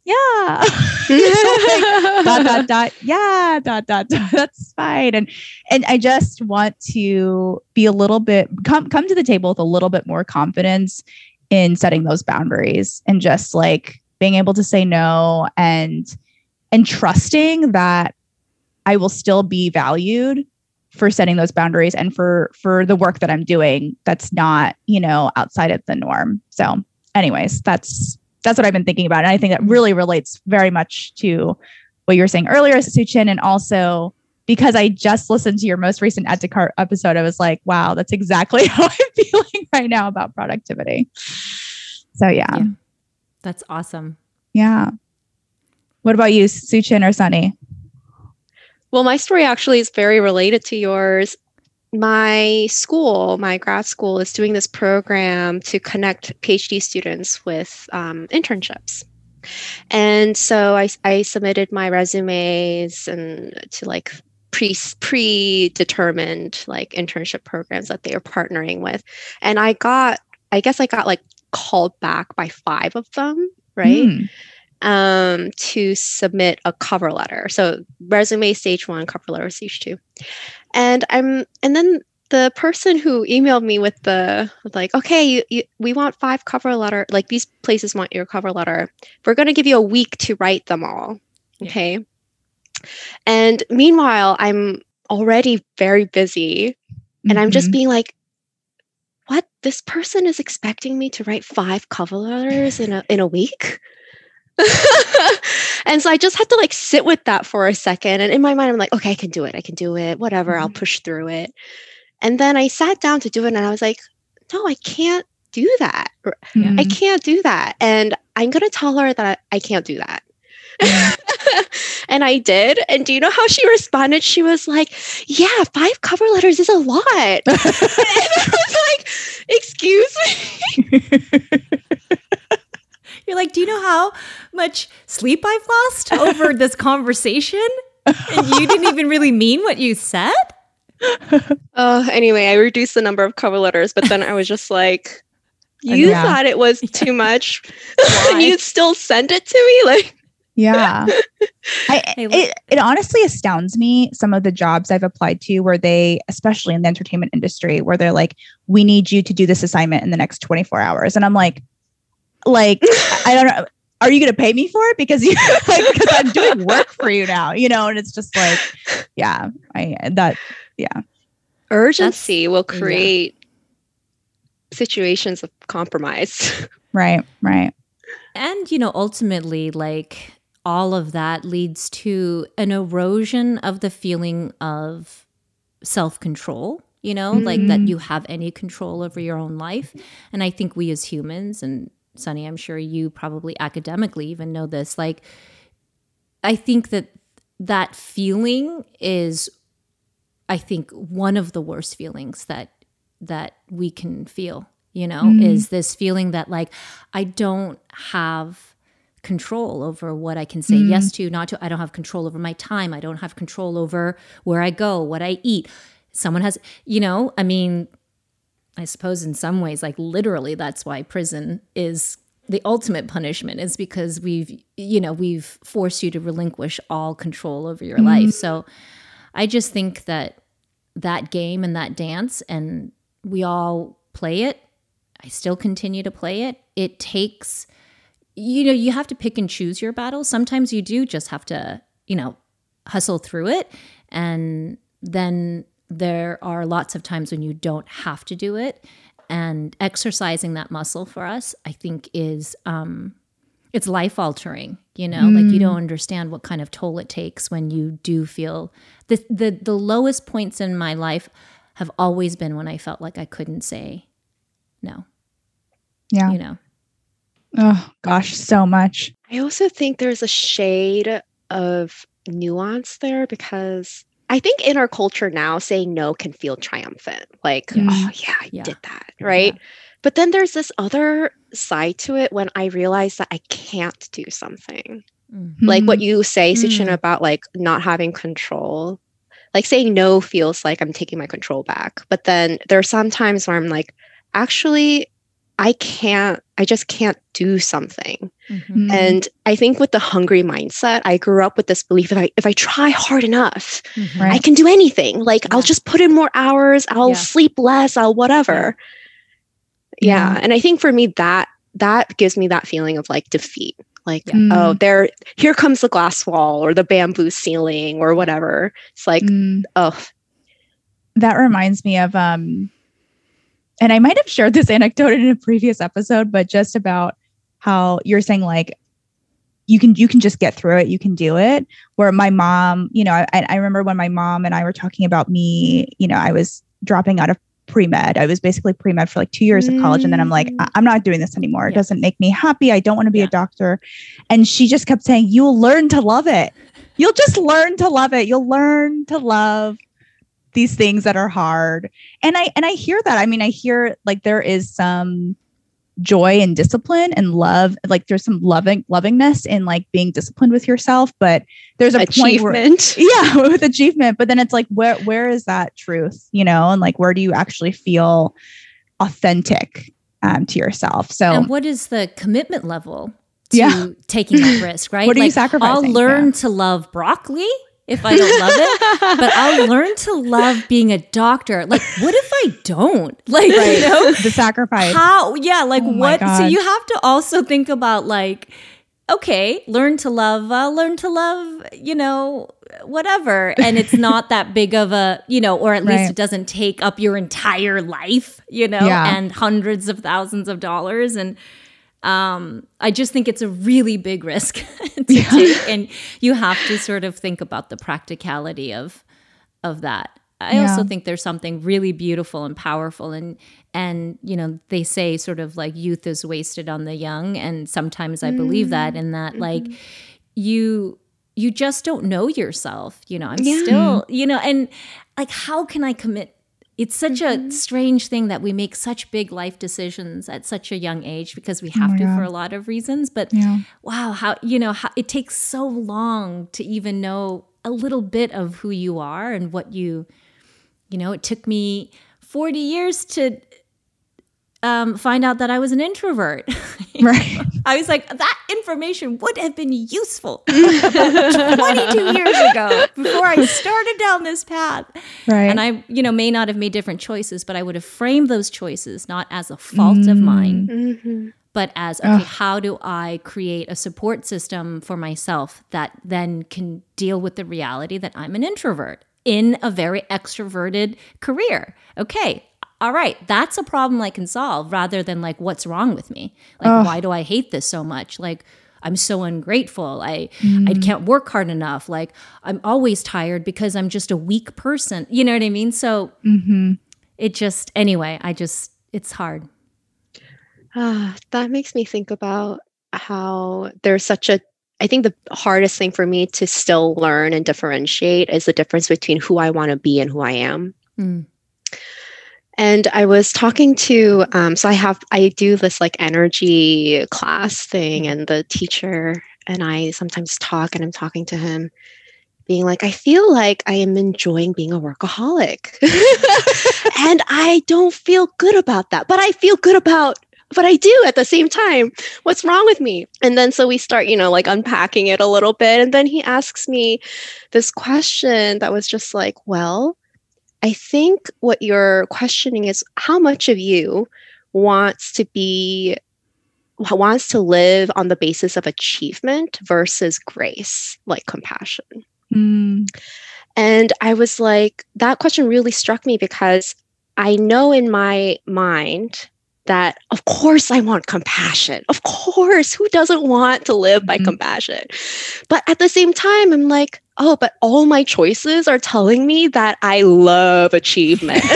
"Yeah." dot dot dot yeah dot dot dot that's fine and and i just want to be a little bit come come to the table with a little bit more confidence in setting those boundaries and just like being able to say no and and trusting that i will still be valued for setting those boundaries and for for the work that i'm doing that's not you know outside of the norm so anyways that's that's what I've been thinking about. And I think that really relates very much to what you were saying earlier, Suchin, and also because I just listened to your most recent Add to Cart episode, I was like, wow, that's exactly how I'm feeling right now about productivity. So yeah. Yeah. Yeah. That's awesome. Yeah. What about you, Suchin or Sunny? Well, my story actually is very related to yours. My school, my grad school, is doing this program to connect PhD students with um, internships. And so I, I submitted my resumes and to like pre predetermined like internship programs that they are partnering with. And I got, I guess I got like called back by five of them, right? Hmm. Um, to submit a cover letter. So resume stage one, cover letter stage two, and I'm and then the person who emailed me with the like, okay, you, you, we want five cover letter. Like these places want your cover letter. We're going to give you a week to write them all. Yeah. Okay. And meanwhile, I'm already very busy, and I'm just Mhm. being like. What this person is expecting me to write five cover letters in a in a week? and so I just had to like sit with that for a second. And in my mind, I'm like, okay, I can do it. I can do it. Whatever. I'll Mhm. push through it. And then I sat down to do it and I was like, no, I can't do that. Mhm. I can't do that. And I'm going to tell her that I, I can't do that. and I did. And do you know how she responded? She was like, yeah, five cover letters is a lot. and I was like, excuse me. You're do you know how much sleep I've lost over this conversation? And you didn't even really mean what you said? Uh, anyway, I reduced the number of cover letters, but then I was just like, you Yeah. thought it was too much, and you still send it to me? Like, Yeah. I, it, it honestly astounds me some of the jobs I've applied to where they, especially in the entertainment industry, where they're like, we need you to do this assignment in the next 24 hours. And I'm like, like, I don't know. Are you going to pay me for it? Because you like, because I'm doing work for you now, you know? And it's just like, yeah, I, that, yeah. urgency will yeah. create situations of compromise. right, right. And, you know, ultimately, like all of that leads to an erosion of the feeling of self control, you know, like that Mhm. you have any control over your own life. And I think we as humans, and Sunny, I'm sure you probably academically even know this, like, I think that that feeling is, I think, one of the worst feelings that that we can feel you know Mm. is this feeling that like i don't have control over what i can say Mm. yes to not to i don't have control over my time i don't have control over where i go what i eat someone has you know i mean i suppose in some ways like literally that's why prison is the ultimate punishment is because we've you know we've forced you to relinquish all control over your mm-hmm. life. So i just think that that game and that dance and we all play it. I still continue to play it. It takes you know you have to pick and choose your battles. Sometimes you do just have to you know hustle through it and then there are lots of times when you don't have to do it and exercising that muscle for us i think is um it's life altering you know like you Mm. don't understand what kind of toll it takes when you do feel the the the lowest points in my life have always been when i felt like i couldn't say no Yeah. you know Oh gosh, so much. I also think there's a shade of nuance there because I think in our culture now, saying no can feel triumphant. Like, Yeah. oh, yeah, I Yeah. did that. Right. But then there's this other side to it when I realize that I can't do something. Mm. Like Mm. what you say, Suchin, Mm. about like not having control. Like saying no feels like I'm taking my control back. But then there are some times where I'm like, actually, I can't, I just can't do something. Mhm. Mm. And I think with the hungry mindset, I grew up with this belief that I if I try hard enough, Mhm. Right. I can do anything. Like I'll just put in more hours, I'll Yeah. sleep less, I'll whatever. Yeah. Yeah. And I think for me that that gives me that feeling of like defeat. Like, Yeah. oh, Mm. there here comes the glass wall or the bamboo ceiling or whatever. It's like, Mm. oh, that reminds me of um and i might have shared this anecdote in a previous episode but just about how you're saying like you can you can just get through it you can do it. Where my mom you know i, I remember when my mom and i were talking about me you know i was dropping out of pre-med. I was basically pre-med for like two years of college and then i'm like Mm. I- i'm not doing this anymore. It Yeah. doesn't make me happy. I don't want to be Yeah. a doctor. And she just kept saying you'll learn to love it. You'll just learn to love it. You'll learn to love these things that are hard. And i and i hear that. I mean i hear like there is some joy and discipline and love like there's some loving lovingness in like being disciplined with yourself but there's a point where achievement. yeah with achievement. But then it's like where where is that truth you know? And like where do you actually feel authentic um, to yourself? So and what is the commitment level to Yeah. taking that risk right? What are you Like, i'll learn Yeah. to love broccoli if i don't love it but I'll learn to love being a doctor. Like, what if I don't? Like, right you know, the sacrifice how? Yeah, like Oh what? So you have to also think about like, okay, learn to love, uh, learn to love, you know, whatever. And it's not that big of a, you know, or at least Right. it doesn't take up your entire life, you know, Yeah. and hundreds of thousands of dollars. And um, I just think it's a really big risk to Yeah. take, and you have to sort of think about the practicality of of that. I Yeah. also think there's something really beautiful and powerful and and you know they say sort of like youth is wasted on the young and sometimes I believe that in that like you you just don't know yourself you know I'm Yeah. still you know and like how can I commit it's such a mm-hmm. strange thing that we make such big life decisions at such a young age because we have oh my to God. for a lot of reasons but yeah wow how you know how it takes so long to even know a little bit of who you are and what you you know it took me 40 years to um, find out that i was an introvert. Right. I was like that information would have been useful. 22 years ago before i started down this path. Right. And i you know may not have made different choices but i would have framed those choices not as a fault of mine Mhm. but as okay, how do I create a support system for myself that then can deal with the reality that I'm an introvert in a very extroverted career? Okay, all right, that's a problem I can solve rather than like, what's wrong with me? Like, Ugh. why do I hate this so much? Like, I'm so ungrateful. I I Mm. can't work hard enough. Like, I'm always tired because I'm just a weak person. You know what I mean? So hmm it just anyway, I just it's hard. Ah, that makes me think about how there's such a I think the hardest thing for me to still learn and differentiate is the difference between who I want to be and who I am. Mm. And I was talking to, um, so I have, I do this like energy class thing, and the teacher and I sometimes talk, and I'm talking to him, being like, I feel like I am enjoying being a workaholic. and I don't feel good about that, but I feel good about what I do at the same time. What's wrong with me? And then so we start, you know, like unpacking it a little bit. And then he asks me this question that was just like, well, I think what you're questioning is how much of you wants to be wants to live on the basis of achievement versus grace, like compassion. Mm. And I was like, that question really struck me because I know in my mind that of course I want compassion. Of course, who doesn't want to live by Mhm. compassion? But at the same time, I'm like, oh, but all my choices are telling me that I love achievement.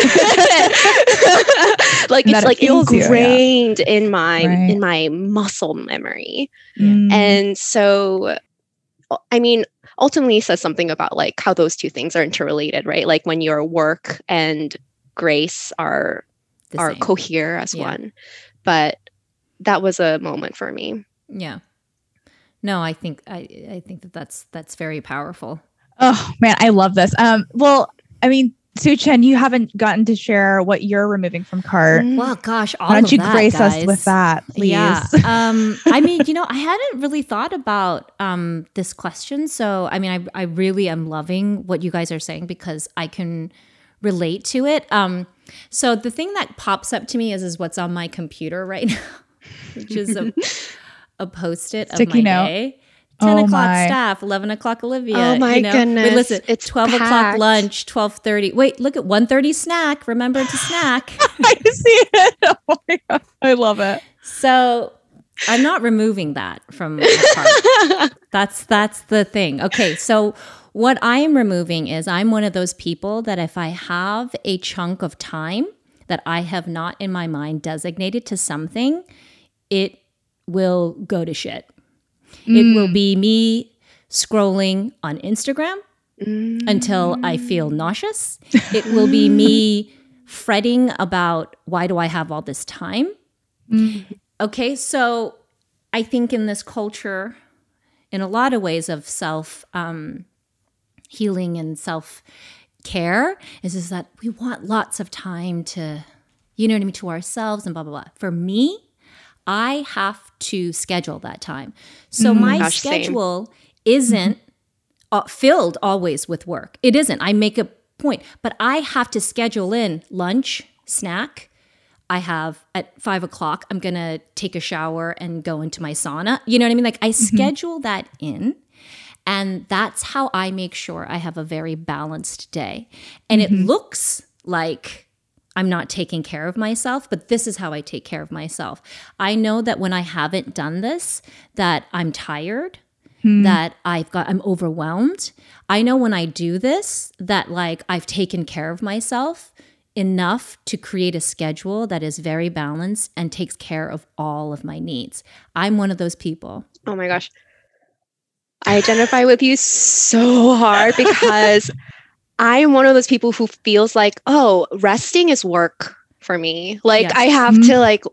like it's like you, yeah. ingrained in my Right. in my muscle memory. Mm. And so, I mean, ultimately says something about like how those two things are interrelated, right? Like when your work and grace are The are same. cohere as Yeah. one. But that was a moment for me. yeah. No, I think I I think that that's that's very powerful. Oh man, I love this. Um, well, I mean, Suchin, you haven't gotten to share what you're removing from cart. Mm. Well, gosh, all Why don't of you that, grace us with that, please? Yeah. um, I mean, you know, I hadn't really thought about um, this question. So, I mean, I, I really am loving what you guys are saying because I can relate to it. Um, so, the thing that pops up to me is, is what's on my computer right now, which is a, a post it of my note. day. 10 Oh, o'clock my. staff, 11 o'clock Olivia. Oh, my you know? goodness. Wait, listen, It's 12 o'clock packed. lunch, 12.30. Wait, look at 1.30 snack. Remember to snack. I see it. Oh my god, I love it. So I'm not removing that from my cart. that's that's the thing. Okay, so what I am removing is I'm one of those people that if I have a chunk of time that I have not in my mind designated to something, it will go to shit. It will be me scrolling on Instagram until I feel nauseous. It will be me fretting about why do I have all this time? Okay, so I think in this culture, in a lot of ways of self um, healing and self care, is is that we want lots of time to, you know what I mean, to ourselves and blah blah blah. For me, I have to schedule that time. So my Gosh, same. schedule isn't uh, filled always with work. It isn't. I make a point, but I have to schedule in lunch, snack. I have at five o'clock, I'm going to take a shower and go into my sauna. You know what I mean? Like I schedule that in. And that's how I make sure I have a very balanced day. And it mm-hmm. looks like I'm not taking care of myself, but this is how I take care of myself. I know that when I haven't done this, that I'm tired, hmm. that I've got I'm overwhelmed. I know when I do this that like I've taken care of myself enough to create a schedule that is very balanced and takes care of all of my needs. I'm one of those people. Oh my gosh. I identify with you so hard because I am one of those people who feels like, oh, resting is work for me. Like Yes. I have Mhm. to like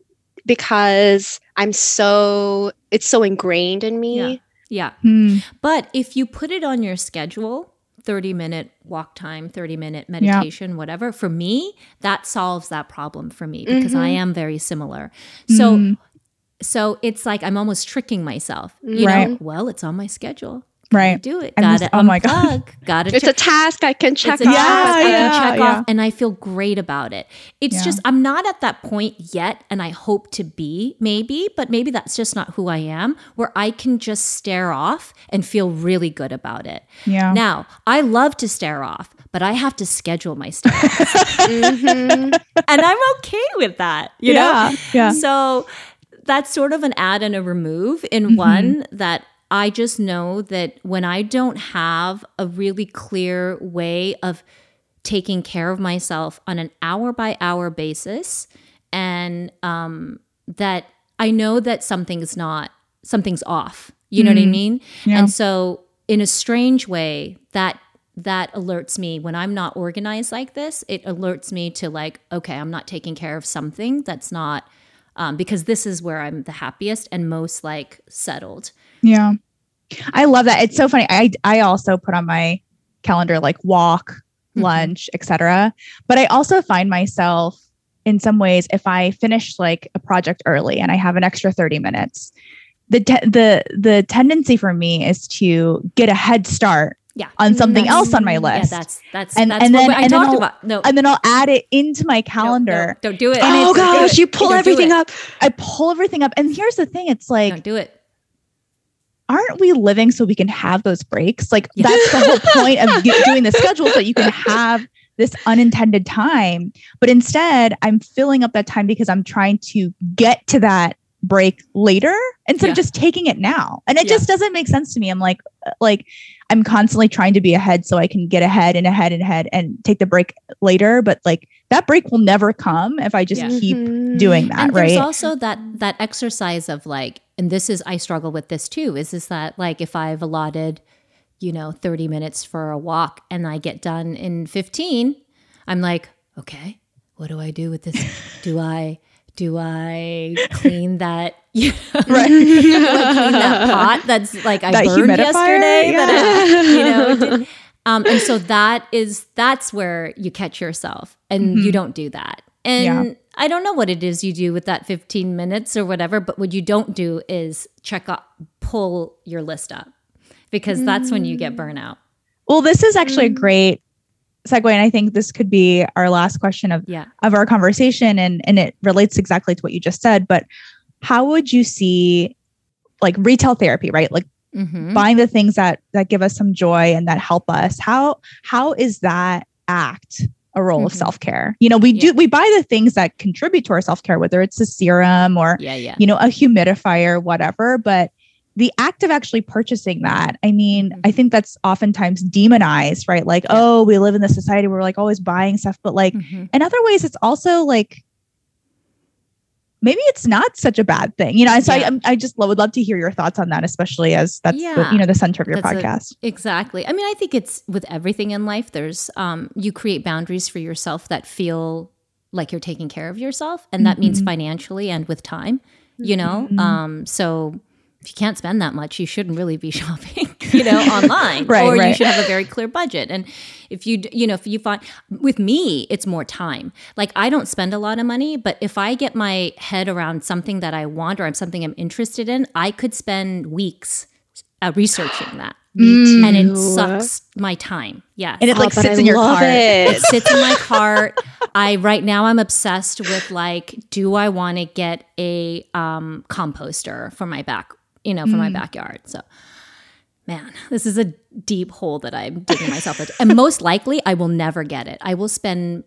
because I'm so it's so ingrained in me. Yeah. Yeah. Hmm. But if you put it on your schedule, 30 minute walk time, 30 minute meditation, whatever, for me, that solves that problem for me because I am very similar. So Mm. So it's like I'm almost tricking myself. You Right. know, well, it's on my schedule. Right. Do it. And Got this- to oh my God. Got to It's a task I can check it's a off. task I Yeah, can check yeah. off, and I feel great about it. It's Yeah. just I'm not at that point yet, and I hope to be maybe, but maybe that's just not who I am. Where I can just stare off and feel really good about it. Yeah. Now I love to stare off, but I have to schedule my stare off, Mhm. and I'm okay with that. You know, yeah. Yeah. so that's sort of an add and a remove in Mhm. one that I just know that when I don't have a really clear way of taking care of myself on an hour by hour basis, and um, that I know that something's not, something's off. You know what I Mm. mean? Yeah. And so, in a strange way, that that alerts me when I'm not organized like this. It alerts me to like, okay, I'm not taking care of something that's not um, because this is where I'm the happiest and most like settled. Yeah. I love that. It's so funny. I I also put on my calendar like walk, Mhm. lunch, etc. But I also find myself in some ways if I finish like a project early and I have an extra 30 minutes, the te- the the tendency for me is to get a head start Yeah. on something That's- else on my Yeah, list. that's that's And- that's and what then- I and then talked I'll- about. No, and then I'll add it into my no, no, calendar. don't do it. And oh it's- gosh, you pull Don't everything up. I pull everything up. And here's the thing, it's like don't do it. aren't we living so we can have those breaks? Like Yeah. that's the whole point of doing the schedule so you can have this unintended time. But instead, I'm filling up that time because I'm trying to get to that break later instead Yeah. of just taking it now. And it Yeah. just doesn't make sense to me. I'm like, uh, like I'm constantly trying to be ahead so I can get ahead and ahead and ahead and take the break later. But like that break will never come if I just Yeah. keep Mhm. doing that, and there's also that that exercise of like and this is i struggle with this too is is that like if i've allotted you know 30 minutes for a walk and i get done in 15 i'm like okay what do i do with this do i do i clean that you know, right. do I clean that pot that's like i That burned yesterday that I, Yeah. you know um, and so that is that's where you catch yourself and you Mhm. don't do that and Yeah. i don't know what it is you do with that 15 minutes or whatever but what you don't do is check up pull your list up because that's when you get burnout Well, this is actually a Mm. great segue. And I think this could be our last question of, yeah of our conversation. And, and it relates exactly to what you just said. But how would you see like retail therapy, right? Like mm-hmm. buying the things that that give us some joy and that help us. How how is that act a role of Mhm. self-care? You know, we Yeah. do we buy the things that contribute to our self-care, whether it's a serum or yeah yeah you know, a humidifier, whatever. But the act of actually purchasing that, I mean. I think that's oftentimes demonized, right? Like, Yeah. oh, we live in this society where we're like always buying stuff, but like Mhm. in other ways, it's also like maybe it's not such a bad thing, you know. And so Yeah. I, I'm- just would love to hear your thoughts on that, especially as that's the, you know the center of your That's a- podcast. Exactly. I mean, I think it's with everything in life. There's um, you create boundaries for yourself that feel like you're taking care of yourself, and that means Mhm. financially and with time. You know, Mhm. um, so if you can't spend that much, you shouldn't really be shopping. You know, online, Right, or you should have a very clear budget. And if you, you know, if you find with me, it's more time. Like I don't spend a lot of money, but if I get my head around something that I want or I'm something I'm interested in, I could spend weeks uh, researching that Me Mm. and it sucks my time. Yeah. And it like Oh, but sits I in your love cart. It. It sits in my cart. I right now I'm obsessed with like, do I want to get a um, composter for my back, you know, for my Mm. backyard? So, man, this is a deep hole that I'm digging myself into, and most likely I will never get it. I will spend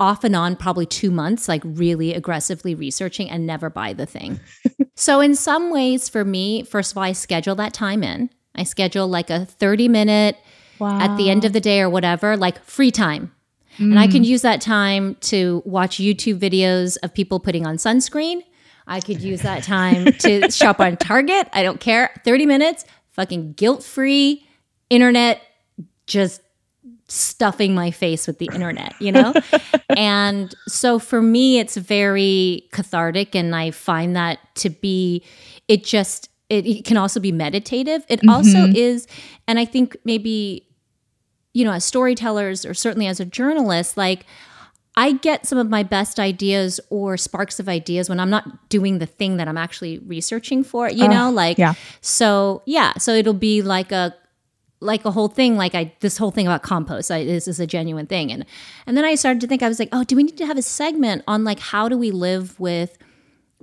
off and on probably two months, like really aggressively researching and never buy the thing. so, in some ways, for me, first of all, I schedule that time in. I schedule like a 30 minute Wow. at the end of the day or whatever, like free time. And I can use that time to watch YouTube videos of people putting on sunscreen. I could use that time to shop on Target. I don't care. 30 minutes, fucking guilt free internet, just stuffing my face with the internet, you know? and so for me, it's very cathartic. And I find that to be, it just, it, it can also be meditative. It also Mhm. is, and I think maybe, you know, as storytellers or certainly as a journalist, like, I get some of my best ideas or sparks of ideas when I'm not doing the thing that I'm actually researching for, you Oh, know, like yeah. so yeah, so it'll be like a like a whole thing like I this whole thing about compost. I, this is a genuine thing and and then I started to think I was like, "Oh, do we need to have a segment on like how do we live with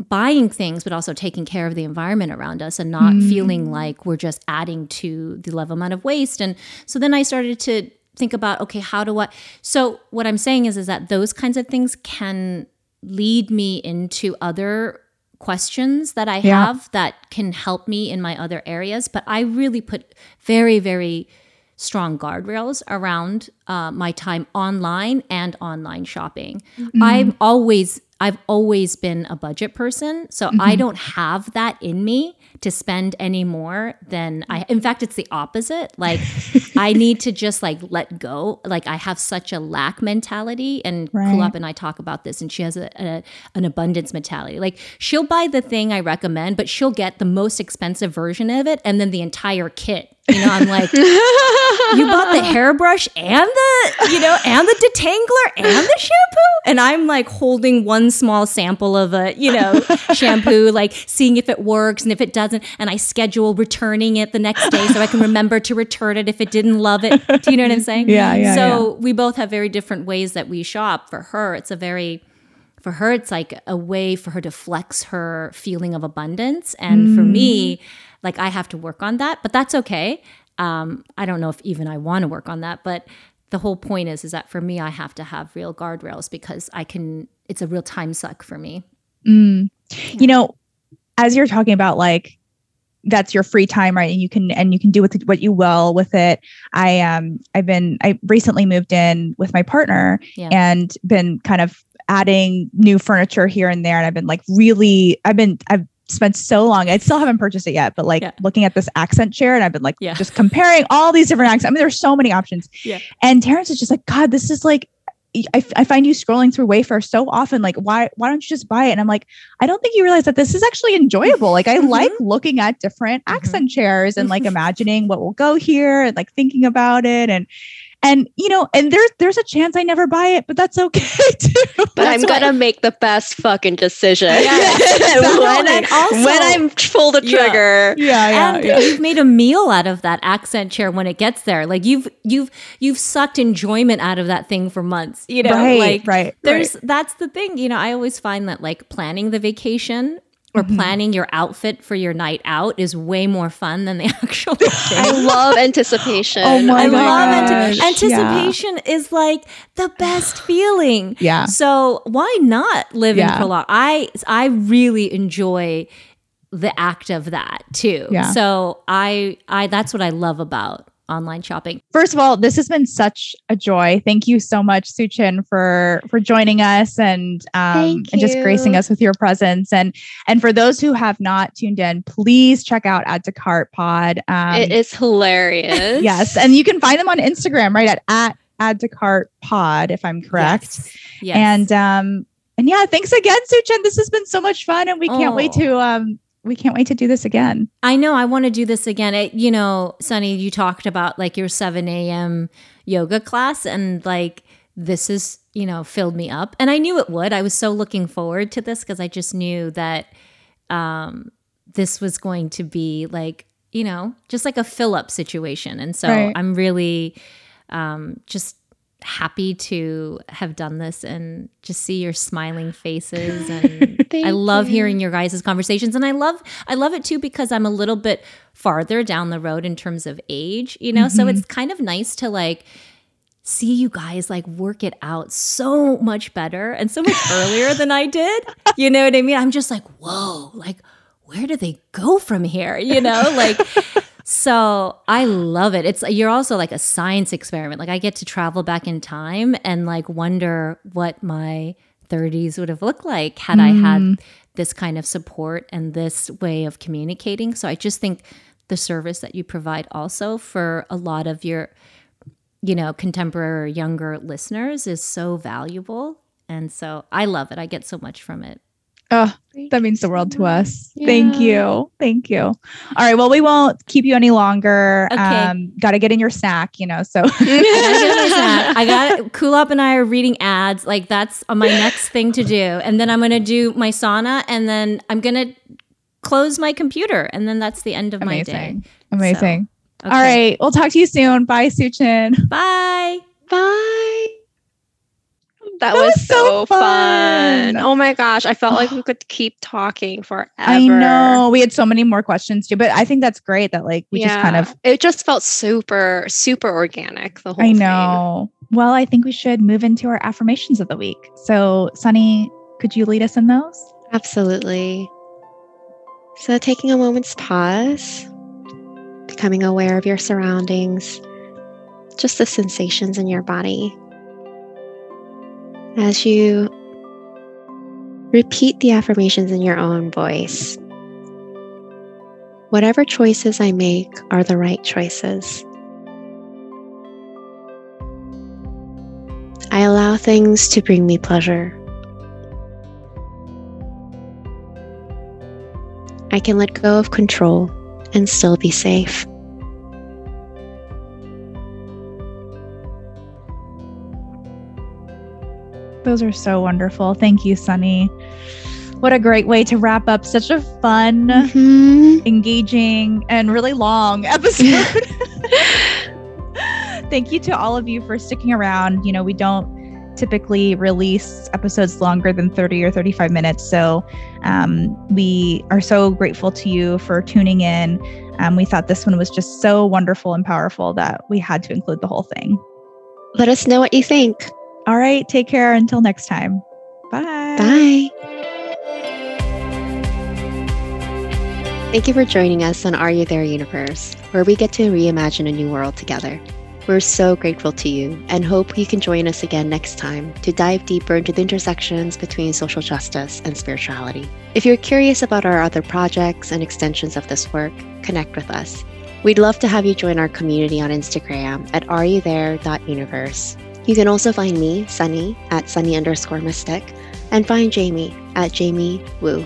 buying things but also taking care of the environment around us and not mm. feeling like we're just adding to the level amount of waste and so then i started to think about okay how do i so what i'm saying is is that those kinds of things can lead me into other questions that i Yeah. have that can help me in my other areas. But i really put very very strong guardrails around uh, my time online and online shopping. I'm always i've always been a budget person so i don't have that in me to spend any more than i in fact it's the opposite. Like i need to just like let go. Like i have such a lack mentality and Right. kulap and i talk about this and she has a, a, an abundance mentality. Like she'll buy the thing i recommend but she'll get the most expensive version of it and then the entire kit you know i'm like you bought the hairbrush and the you know and the detangler and the shampoo? And i'm like holding one small sample of a you know shampoo like seeing if it works and if it doesn't. And i schedule returning it the next day so i can remember to return it if it didn't love it. Do you know what i'm saying? Yeah, yeah, so we both have very different ways that we shop. For her it's a very for her it's like a way for her to flex her feeling of abundance. And for mm. me like i have to work on that but that's okay um, i don't know if even i want to work on that but the whole point is is that for me I have to have real guardrails because I can it's a real time suck for me. Mm. You know, as you're talking about like that's your free time right and you can and you can do with what you will with it i um i've been i recently moved in with my partner Yeah. and been kind of adding new furniture here and there and i've been like really i've been i've spent so long i still haven't purchased it yet but like Yeah. looking at this accent chair and i've been like Yeah. just comparing all these different accents i mean there's so many options Yeah. and terrence is just like god this is like I, I find you scrolling through Wayfair so often. Like, why why don't you just buy it? And I'm like, I don't think you realize that this is actually enjoyable. Like, I Mhm. like looking at different Mhm. accent chairs and like imagining what will go here and like thinking about it and and you know and there's there's a chance I never buy it, but that's okay too. But That's I'm gonna make the best fucking decision Yeah, when, and I, also- when I pull the trigger. yeah, yeah, and yeah. you've made a meal out of that accent chair when it gets there. Like you've you've you've sucked enjoyment out of that thing for months. You know, right, like right. there's that's the thing you know i always find that like planning the vacation or Mhm. planning your outfit for your night out is way more fun than the actual I love anticipation. Oh my I God. love gosh, anti- yeah. anticipation is like the best feeling. yeah. So why not live in Yeah. prolong? I I really enjoy the act of that too. Yeah. So I I that's what I love about online shopping. First of all, this has been such a joy. Thank you so much, Suchin, for for joining us and um, and just gracing us with your presence. And and for those who have not tuned in, please check out Add to Cart Pod. Um, it is hilarious. yes, and you can find them on Instagram, right at at Add to Cart Pod, if I'm correct. Yes. Yes. And um and yeah, thanks again, Suchin. This has been so much fun, and we can't wait Oh. to um we can't wait to do this again. I know I want to do this again. It, you know, Sunny, you talked about like your 7 a.m. yoga class, and like this is, you know, filled me up. And I knew it would. I was so looking forward to this because I just knew that um, this was going to be like, you know, just like a fill up situation. And so Right. I'm really um, just happy to have done this and just see your smiling faces and I love you. hearing your guys' conversations and I love I love it too because I'm a little bit farther down the road in terms of age, you know? So Mhm. it's kind of nice to like see you guys like work it out so much better and so much earlier than I did. You know what I mean? I'm just like, "Whoa, like where do they go from here?" You know? Like so I love it. It's you're also like a science experiment. Like I get to travel back in time and like wonder what my 30s would have looked like had I had Mm. this kind of support and this way of communicating. So I just think the service that you provide also for a lot of your you know contemporary or younger listeners is so valuable. And so I love it. I get so much from it. Oh, that means the world to much. us. Thank you. Thank you. All right. Well, we won't keep you any longer. Okay. Um, got to get in your snack, you know. So I gotta get my snack. I got Kulap and I are reading ads. Like that's my next thing to do. And then I'm gonna do my sauna and then I'm gonna close my computer. And then that's the end of my day. amazing. Amazing. Okay. All right. We'll talk to you soon. Bye, Suchin. Bye. Bye. That, That was, was so so fun. fun. Oh my gosh. I felt like we could keep talking forever. I know we had so many more questions too, but I think that's great that like we just kind of. it just felt super, super organic. The whole I thing. know. Well, I think we should move into our affirmations of the week. So, Sunny, could you lead us in those? Absolutely. So, taking a moment's pause, becoming aware of your surroundings, just the sensations in your body. As you repeat the affirmations in your own voice, whatever choices I make are the right choices. I allow things to bring me pleasure. I can let go of control and still be safe. Those are so wonderful. Thank you, Sunny. What a great way to wrap up such a fun, Mhm. engaging, and really long episode. Thank you to all of you for sticking around. You know, we don't typically release episodes longer than 30 or 35 minutes. So um, we are so grateful to you for tuning in. Um, we thought this one was just so wonderful and powerful that we had to include the whole thing. Let us know what you think. All right. Take care. Until next time. Bye. Bye. Thank you for joining us on Are You There Universe, where we get to reimagine a new world together. We're so grateful to you and hope you can join us again next time to dive deeper into the intersections between social justice and spirituality. If you're curious about our other projects and extensions of this work, connect with us. We'd love to have you join our community on Instagram at areyouthere.universe. You can also find me, Sunny, at Sunny underscore mystic, and find Jamie at Jamie Woo.